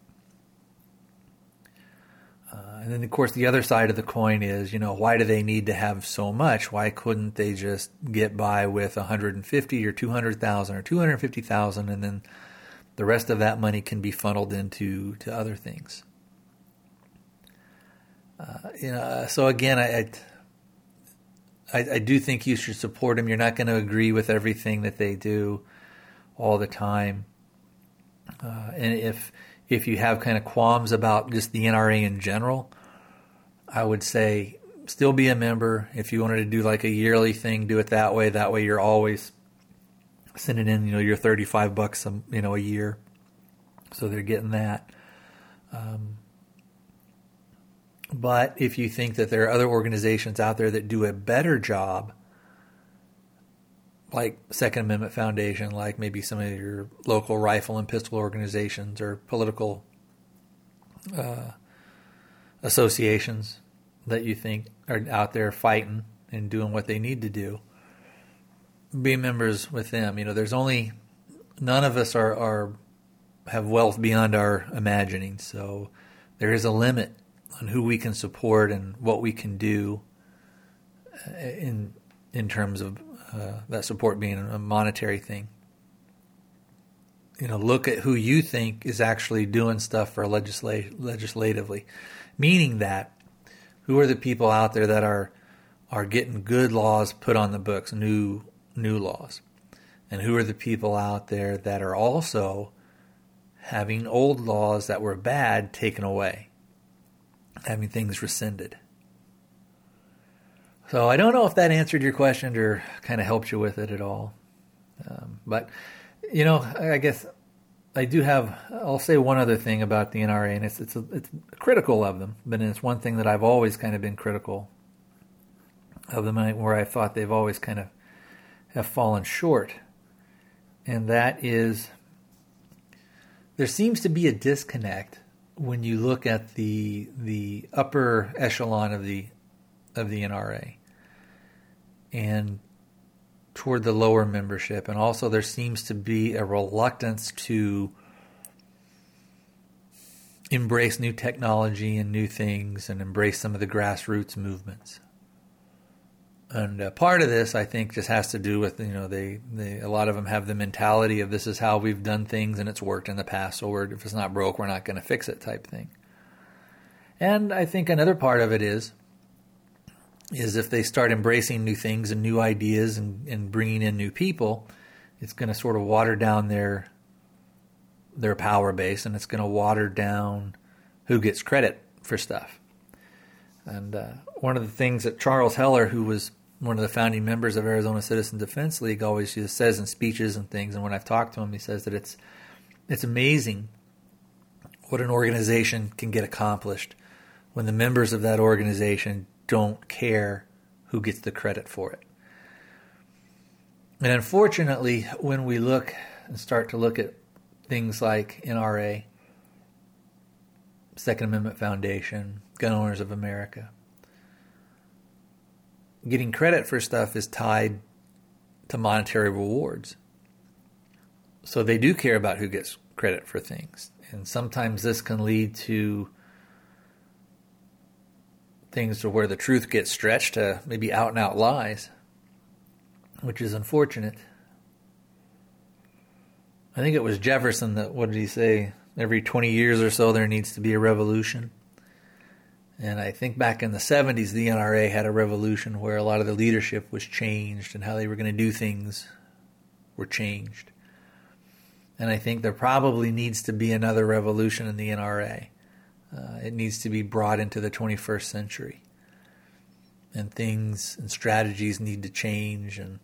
Uh, and then of course the other side of the coin is you know why do they need to have so much? Why couldn't they just get by with 150 or 200,000 or 250,000 and then the rest of that money can be funneled into to other things? Uh, you know, so again, I, I, I do think you should support them. You're not going to agree with everything that they do all the time, uh, and if if you have kind of qualms about just the NRA in general, I would say still be a member. If you wanted to do like a yearly thing, do it that way. That way, you're always sending in, you know, your 35 bucks, a, you know, a year. So they're getting that. Um, but if you think that there are other organizations out there that do a better job, like Second Amendment Foundation, like maybe some of your local rifle and pistol organizations or political uh, associations that you think are out there fighting and doing what they need to do, be members with them. You know, there's only none of us are, are have wealth beyond our imagining, so there is a limit on who we can support and what we can do uh, in in terms of uh, that support being a monetary thing. You know, look at who you think is actually doing stuff for legislat- legislatively, meaning that who are the people out there that are are getting good laws put on the books, new new laws, and who are the people out there that are also having old laws that were bad taken away having things rescinded. So I don't know if that answered your question or kind of helped you with it at all. Um, but, you know, I guess I do have, I'll say one other thing about the NRA, and it's, it's, a, it's critical of them, but it's one thing that I've always kind of been critical of them where I thought they've always kind of have fallen short, and that is there seems to be a disconnect when you look at the the upper echelon of the of the NRA and toward the lower membership and also there seems to be a reluctance to embrace new technology and new things and embrace some of the grassroots movements and uh, part of this, I think, just has to do with you know they, they a lot of them have the mentality of this is how we've done things and it's worked in the past, so if it's not broke, we're not going to fix it type thing. And I think another part of it is is if they start embracing new things and new ideas and, and bringing in new people, it's going to sort of water down their their power base and it's going to water down who gets credit for stuff. And uh, one of the things that Charles Heller, who was one of the founding members of Arizona Citizen Defense League, always says in speeches and things, and when I've talked to him, he says that it's it's amazing what an organization can get accomplished when the members of that organization don't care who gets the credit for it. And unfortunately, when we look and start to look at things like NRA, Second Amendment Foundation, Gun Owners of America. Getting credit for stuff is tied to monetary rewards. So they do care about who gets credit for things. And sometimes this can lead to things to where the truth gets stretched to maybe out and out lies, which is unfortunate. I think it was Jefferson that, what did he say? Every 20 years or so, there needs to be a revolution. And I think back in the 70s, the NRA had a revolution where a lot of the leadership was changed and how they were going to do things were changed. And I think there probably needs to be another revolution in the NRA. Uh, it needs to be brought into the 21st century. And things and strategies need to change and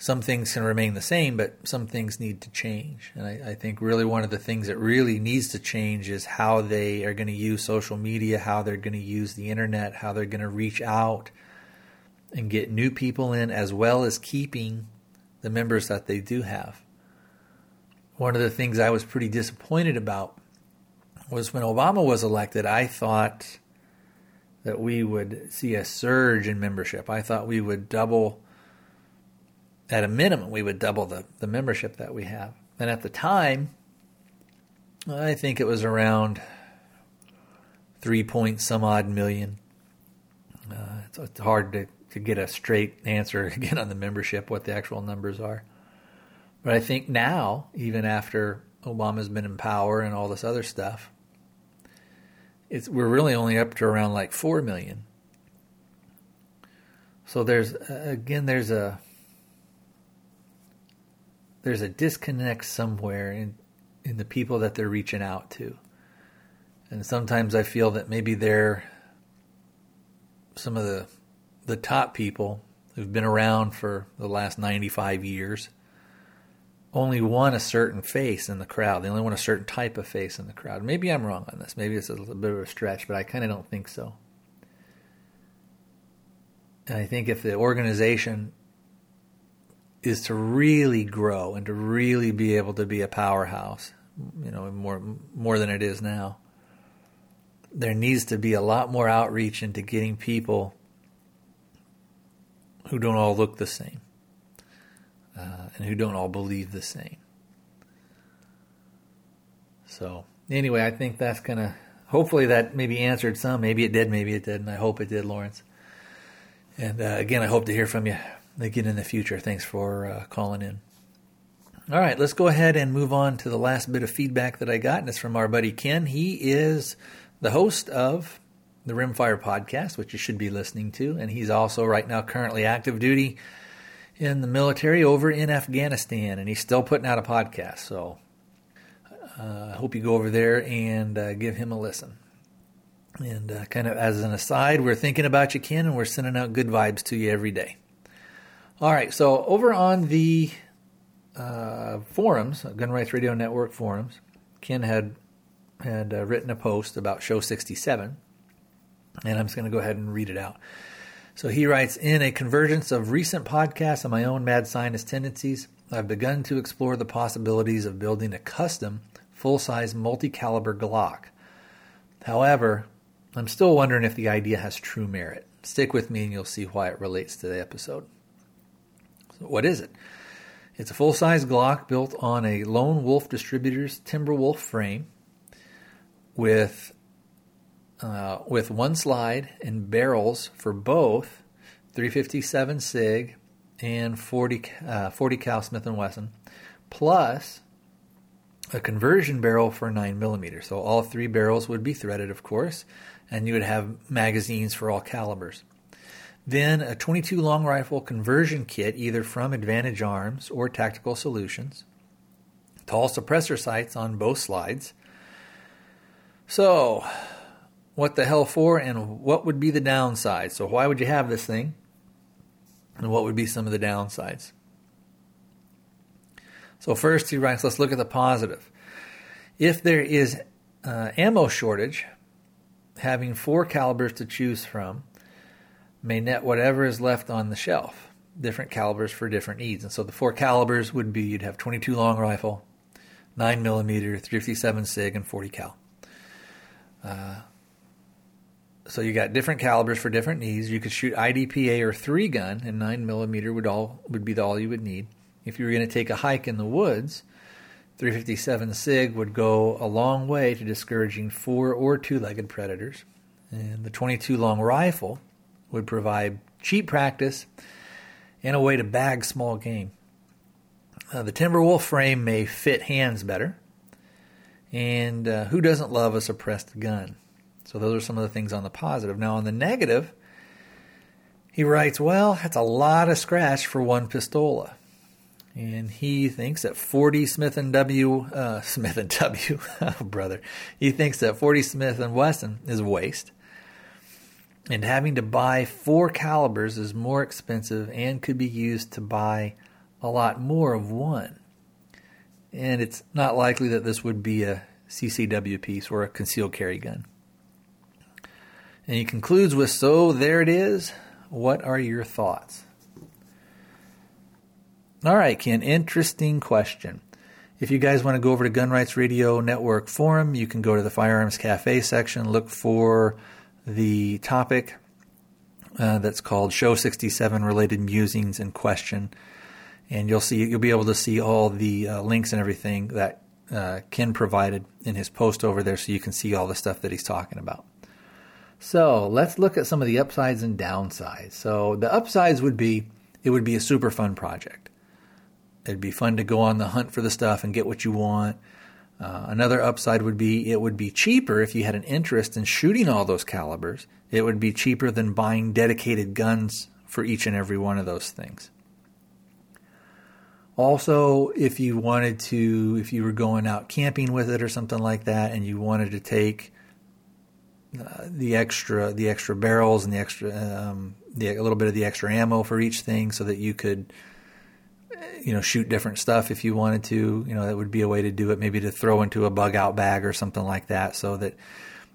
some things can remain the same, but some things need to change. And I, I, think really one of the things that really needs to change is how they are going to use social media, how they're going to use the internet, how they're going to reach out and get new people in, as well as keeping the members that they do have. One of the things I was pretty disappointed about was when Obama was elected, I thought that we would see a surge in membership. I thought we would double at a minimum, we would double the, the membership that we have. And at the time, I think it was around three point some odd million. Uh, it's, it's, hard to, to get a straight answer again on the membership, what the actual numbers are. But I think now, even after Obama's been in power and all this other stuff, it's we're really only up to around like four million. So there's again there's a there's a disconnect somewhere in in the people that they're reaching out to. And sometimes I feel that maybe they're some of the the top people who've been around for the last 95 years only want a certain face in the crowd. They only want a certain type of face in the crowd. Maybe I'm wrong on this. Maybe it's a little bit of a stretch, but I kind of don't think so. And I think if the organization is to really grow and to really be able to be a powerhouse, you know, more more than it is now. There needs to be a lot more outreach into getting people who don't all look the same uh, and who don't all believe the same. So anyway, I think that's gonna. Hopefully, that maybe answered some. Maybe it did. Maybe it didn't. I hope it did, Lawrence. And uh, again, I hope to hear from you again in the future. Thanks for uh, calling in. All right, let's go ahead and move on to the last bit of feedback that I got, and it's from our buddy Ken. He is the host of the Rimfire podcast, which you should be listening to, and he's also right now currently active duty in the military over in Afghanistan, and he's still putting out a podcast. So uh, I hope you go over there and uh, give him a listen. And uh, kind of as an aside, we're thinking about you, Ken, and we're sending out good vibes to you every day. All right, so over on the uh, forums, Gun Rights Radio Network forums, Ken had had uh, written a post about Show 67, and I'm just going to go ahead and read it out. So he writes In a convergence of recent podcasts and my own mad scientist tendencies, I've begun to explore the possibilities of building a custom full size multi caliber Glock. However, I'm still wondering if the idea has true merit. Stick with me and you'll see why it relates to the episode. What is it? It's a full size Glock built on a Lone Wolf Distributors Timberwolf frame with uh, with one slide and barrels for both 357 Sig and 40 uh, 40 cal Smith Wesson, plus a conversion barrel for 9 millimeter. So all three barrels would be threaded, of course, and you would have magazines for all calibers. Then a 22 long rifle conversion kit, either from Advantage Arms or Tactical Solutions. Tall suppressor sights on both slides. So, what the hell for, and what would be the downside? So, why would you have this thing? And what would be some of the downsides? So, first he writes, let's look at the positive. If there is uh, ammo shortage, having four calibers to choose from may net whatever is left on the shelf, different calibers for different needs. And so the four calibers would be you'd have 22 long rifle, 9 millimeter, 357 SIG, and 40 cal. Uh, so you got different calibers for different needs. You could shoot IDPA or three gun, and 9 millimeter would all would be the, all you would need. If you were going to take a hike in the woods, 357 SIG would go a long way to discouraging four or two legged predators. And the 22 long rifle would provide cheap practice and a way to bag small game. Uh, the Timberwolf frame may fit hands better. And uh, who doesn't love a suppressed gun? So, those are some of the things on the positive. Now, on the negative, he writes, Well, that's a lot of scratch for one pistola and he thinks that 40 Smith and W uh, Smith and W brother he thinks that 40 Smith and Wesson is waste and having to buy four calibers is more expensive and could be used to buy a lot more of one. And it's not likely that this would be a CCW piece or a concealed carry gun. And he concludes with so there it is. What are your thoughts? All right, Ken, interesting question. If you guys want to go over to Gun Rights Radio Network forum, you can go to the Firearms Cafe section, look for the topic uh, that's called Show 67 Related Musings and Question. And you'll see you'll be able to see all the uh, links and everything that uh, Ken provided in his post over there, so you can see all the stuff that he's talking about. So let's look at some of the upsides and downsides. So the upsides would be it would be a super fun project. It'd be fun to go on the hunt for the stuff and get what you want. Uh, another upside would be it would be cheaper if you had an interest in shooting all those calibers. It would be cheaper than buying dedicated guns for each and every one of those things. Also, if you wanted to, if you were going out camping with it or something like that, and you wanted to take uh, the extra, the extra barrels and the extra, um, the, a little bit of the extra ammo for each thing, so that you could you know, shoot different stuff if you wanted to. You know, that would be a way to do it. Maybe to throw into a bug out bag or something like that, so that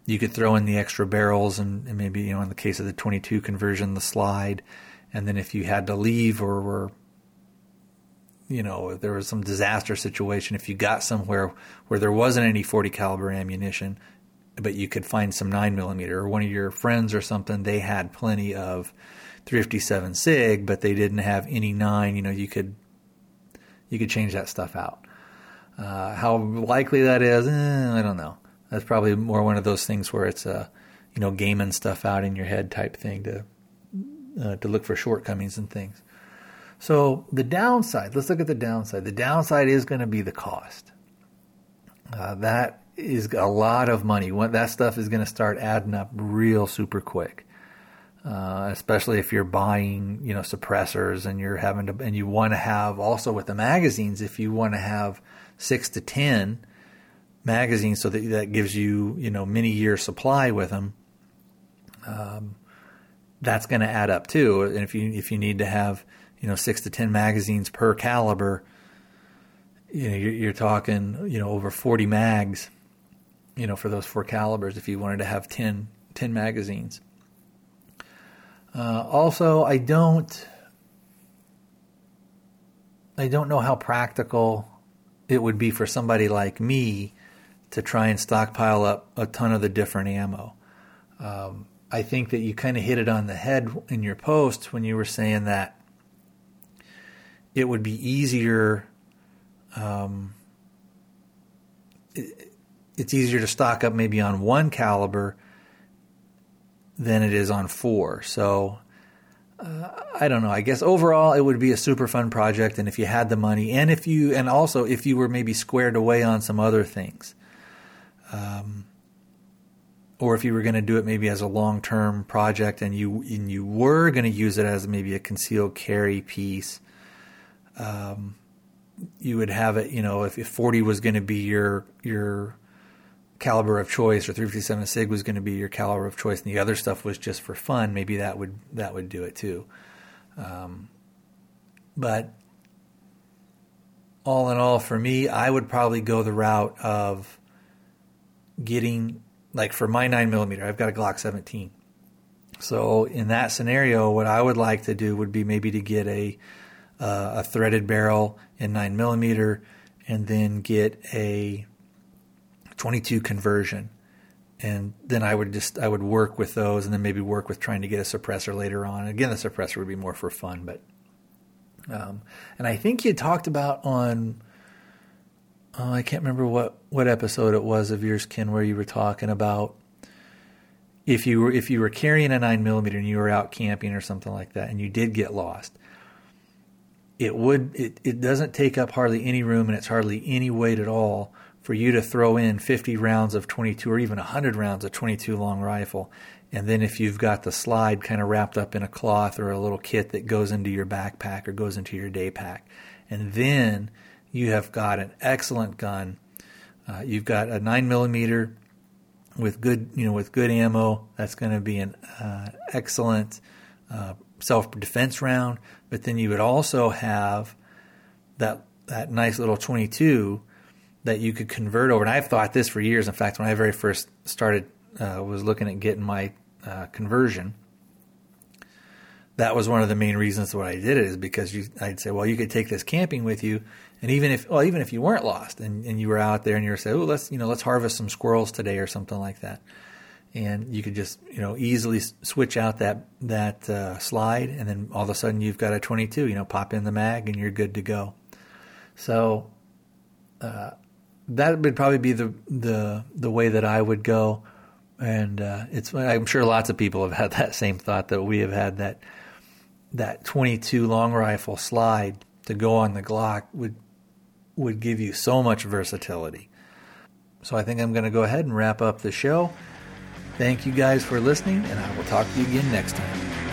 you could throw in the extra barrels and, and maybe you know, in the case of the 22 conversion, the slide. And then if you had to leave or were you know, if there was some disaster situation, if you got somewhere where there wasn't any 40 caliber ammunition, but you could find some 9 millimeter, or one of your friends or something, they had plenty of 357 SIG, but they didn't have any 9, you know, you could you could change that stuff out. Uh, how likely that is, eh, I don't know. That's probably more one of those things where it's a, you know, gaming stuff out in your head type thing to uh, to look for shortcomings and things. So the downside, let's look at the downside. The downside is going to be the cost. Uh, that is a lot of money. That stuff is going to start adding up real super quick. Uh, especially if you're buying, you know, suppressors and you're having to, and you want to have also with the magazines, if you want to have six to ten magazines, so that that gives you, you know, many year supply with them. Um, that's going to add up too. And if you if you need to have, you know, six to ten magazines per caliber, you know, you're, you're talking, you know, over forty mags, you know, for those four calibers. If you wanted to have 10, 10 magazines. Uh, also, I don't. I don't know how practical it would be for somebody like me to try and stockpile up a ton of the different ammo. Um, I think that you kind of hit it on the head in your post when you were saying that it would be easier. Um, it, it's easier to stock up maybe on one caliber than it is on four. So uh, I don't know. I guess overall it would be a super fun project, and if you had the money, and if you, and also if you were maybe squared away on some other things, um, or if you were going to do it maybe as a long term project, and you and you were going to use it as maybe a concealed carry piece. Um, you would have it, you know, if, if 40 was going to be your your caliber of choice or 357 sig was going to be your caliber of choice and the other stuff was just for fun maybe that would that would do it too. Um, but all in all for me i would probably go the route of getting like for my 9 millimeter i've got a glock 17 so in that scenario what i would like to do would be maybe to get a uh, a threaded barrel in 9 millimeter and then get a 22 conversion and then I would just I would work with those and then maybe work with trying to get a suppressor later on. Again, the suppressor would be more for fun, but um, and I think you talked about on oh, I can't remember what what episode it was of yours, Ken, where you were talking about if you were if you were carrying a nine millimeter and you were out camping or something like that, and you did get lost. It would it, it doesn't take up hardly any room and it's hardly any weight at all for you to throw in 50 rounds of 22 or even 100 rounds of 22 long rifle. And then if you've got the slide kind of wrapped up in a cloth or a little kit that goes into your backpack or goes into your day pack. And then you have got an excellent gun. Uh, you've got a 9 millimeter with good, you know, with good ammo. That's going to be an uh, excellent uh, self defense round. But then you would also have that that nice little 22 that you could convert over. And I've thought this for years. In fact, when I very first started, uh, was looking at getting my uh, conversion. That was one of the main reasons why I did it is because you, I'd say, well, you could take this camping with you, and even if, well, even if you weren't lost and, and you were out there and you were saying, oh, let's, you know, let's harvest some squirrels today or something like that, and you could just, you know, easily switch out that that uh, slide, and then all of a sudden you've got a 22, you know, pop in the mag and you're good to go. So uh, that would probably be the the the way that I would go. And uh, it's I'm sure lots of people have had that same thought that we have had that that 22 long rifle slide to go on the Glock would would give you so much versatility. So I think I'm going to go ahead and wrap up the show. Thank you guys for listening, and I will talk to you again next time.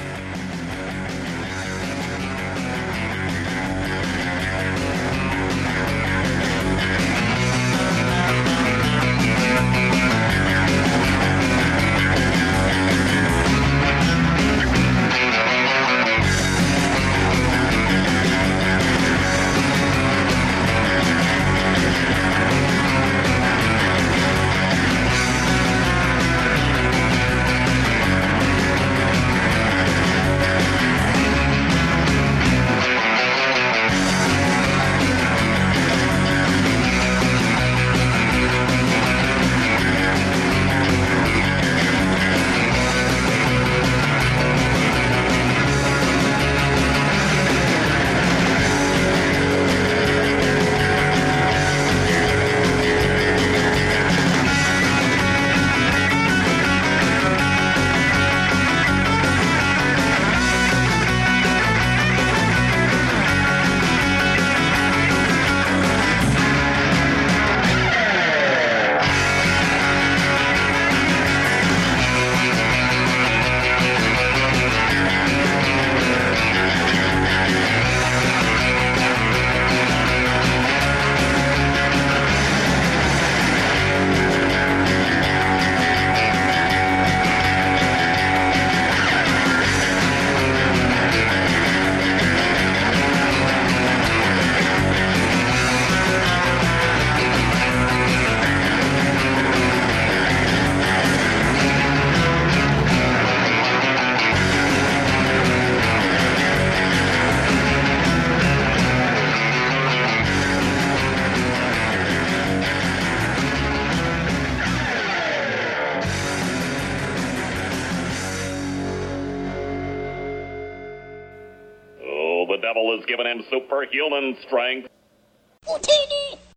Him superhuman strength.